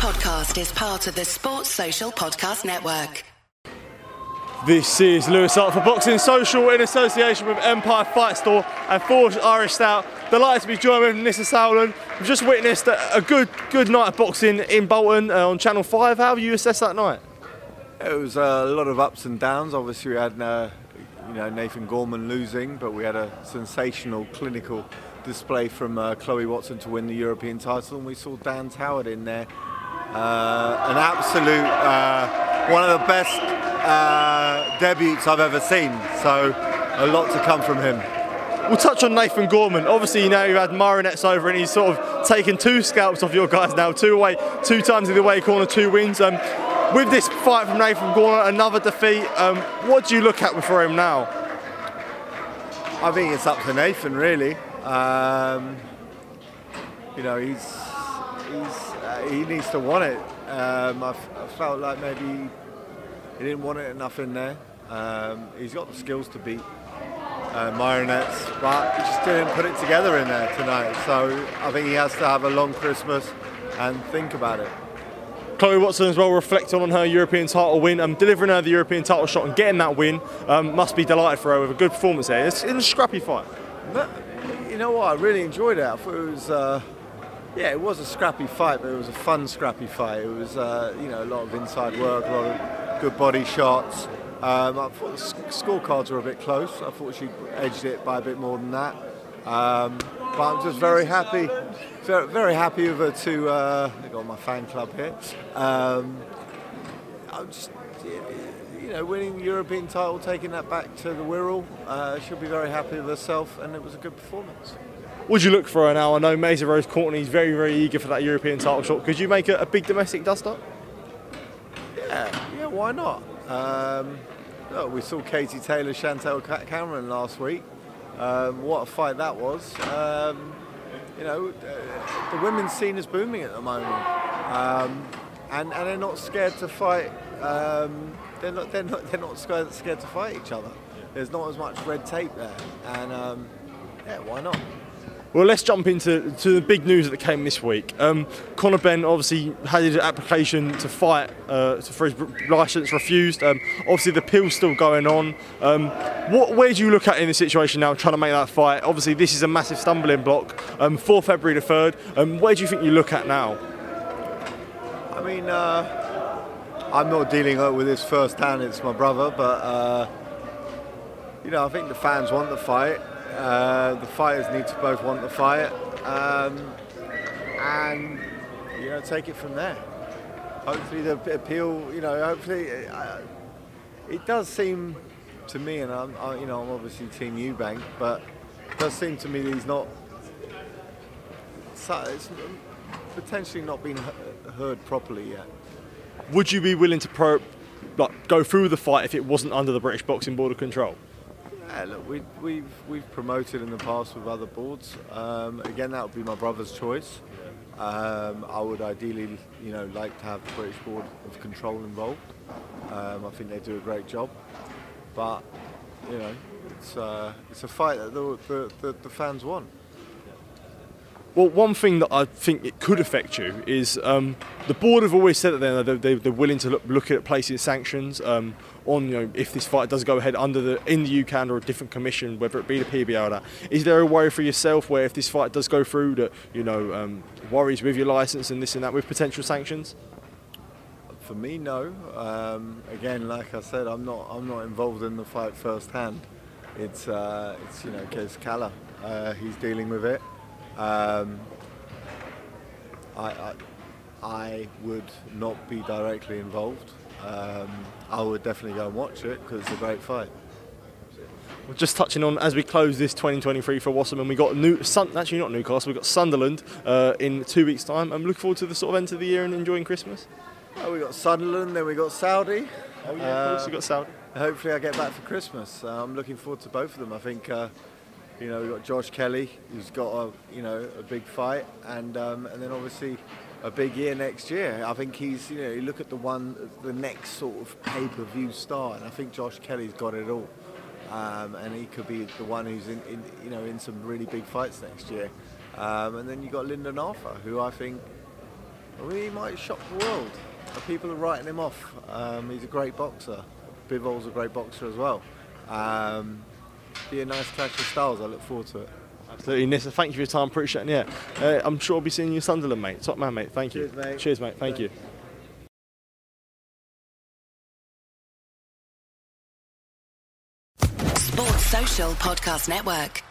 podcast is part of the Sports Social Podcast Network. This is Louis Hart for Boxing Social in association with Empire Fight Store and Forge Irish Stout. Delighted to be joined with Nisse Sauerland. We've just witnessed a a good good night of boxing in Bolton uh, on Channel 5. How have you assessed that night? It was a lot of ups and downs. Obviously, we had uh, you know Nathan Gorman losing, but we had a sensational clinical display from uh, Chloe Watson to win the European title, and we saw Dan Howard in there. Uh, an absolute uh, one of the best uh, debuts I've ever seen. So a lot to come from him. We'll touch on Nathan Gorman. Obviously, you know you've had Marinets over and he's sort of taken two scalps off your guys now. Two away, two times in the away corner, two wins. Um, with this fight from Nathan Gorman, another defeat. Um, what do you look at for him now? I think it's up to Nathan really. Um, you know he's he's he needs to want it. Um, I, f- I felt like maybe he didn't want it enough in there. Um, he's got the skills to beat uh, Marinets, but he just didn't put it together in there tonight. So I think he has to have a long Christmas and think about it. Chloe Watson as well reflecting on her European title win, um, delivering her the European title shot and getting that win. Um, must be delighted for her with a good performance there. It's in a scrappy fight. No, you know what? I really enjoyed it. I thought it was, uh, yeah, it was a scrappy fight, but it was a fun scrappy fight. It was, uh, you know, a lot of inside work, a lot of good body shots. Um, I thought the scorecards were a bit close. I thought she edged it by a bit more than that. Um, but I'm just very happy, very, very happy with her to. Uh, I got my fan club here. Um, I'm just, you know, winning European title, taking that back to the Wirral. Uh, she'll be very happy with herself, and it was a good performance. Would you look for her now? I know Maisie Rose Courtney is very, very eager for that European title shot. Could you make a, a big domestic dust up? Yeah, yeah, why not? Um, look, we saw Katie Taylor, Chantel Cameron last week. Um, what a fight that was. Um, you know, uh, the women's scene is booming at the moment, um, and, and they're not scared to fight. Um, they're not they're not they're not scared, scared to fight each other. There's not as much red tape there, and um, yeah, why not? Well, let's jump into to the big news that came this week. Um, Conor Benn obviously had his application to fight uh, for his license refused. Um, obviously, the appeal's still going on. Um, what, where do you look at in the situation now, trying to make that fight? Obviously, this is a massive stumbling block um, for February the third. Um, where do you think you look at now? I mean, uh, I'm not dealing with this firsthand. It's my brother, but uh, you know, I think the fans want the fight. Uh, the fighters need to both want the fight, um, and you know, take it from there. Hopefully, the appeal. You know, hopefully, uh, it does seem to me, and I'm, I, you know, I'm obviously Team Eubank, but it does seem to me that he's not. It's potentially not been heard properly yet. Would you be willing to pro, like, go through the fight if it wasn't under the British Boxing Board of Control? Yeah, look, we, we've we've promoted in the past with other boards. Um, again, that would be my brother's choice. Um, I would ideally, you know, like to have the British Board of Control involved. Um, I think they do a great job, but you know, it's uh, it's a fight that the, the, the, the fans want. Well, one thing that I think it could affect you is um, the board have always said that they're, they're, they're willing to look, look at placing sanctions um, on you know if this fight does go ahead under the in the UK or a different commission, whether it be the PBL or that. Is there a worry for yourself where if this fight does go through that you know um, worries with your license and this and that with potential sanctions? For me, no. Um, again, like I said, I'm not I'm not involved in the fight firsthand. It's uh, it's you know Kes Kalle. Uh, he's dealing with it. Um, I, I I would not be directly involved. Um, I would definitely go and watch it because it's a great fight. Well, Just touching on as we close this 2023 for Wasserman, we got new, Sun, actually not Newcastle, we got Sunderland uh, in two weeks' time. I'm looking forward to the sort of end of the year and enjoying Christmas. Oh, we got Sunderland, then we got Saudi. Oh yeah, Uh, we got Saudi. Hopefully, I get back for Christmas. Uh, I'm looking forward to both of them. I think, uh, you know, we've got Josh Kelly, who's got a, you know, a big fight, and um, and then obviously a big year next year. I think he's, you know, you look at the one, the next sort of pay-per-view star, and I think Josh Kelly's got it all, um, and he could be the one who's in, in, you know, in some really big fights next year. Um, and then you got Lyndon Arthur, who I think he might shock the world. People are writing him off. Um, he's a great boxer. Bivol's a great boxer as well. Um, be a nice clash of styles. I look forward to it. Absolutely, Nisse. Thank you for your time. Appreciate it. Yeah, uh, I'm sure I'll be seeing you Sunderland, mate. Top man, mate. Thank you. Cheers, mate. Cheers, mate. Thank you. Sports Social Podcast Network.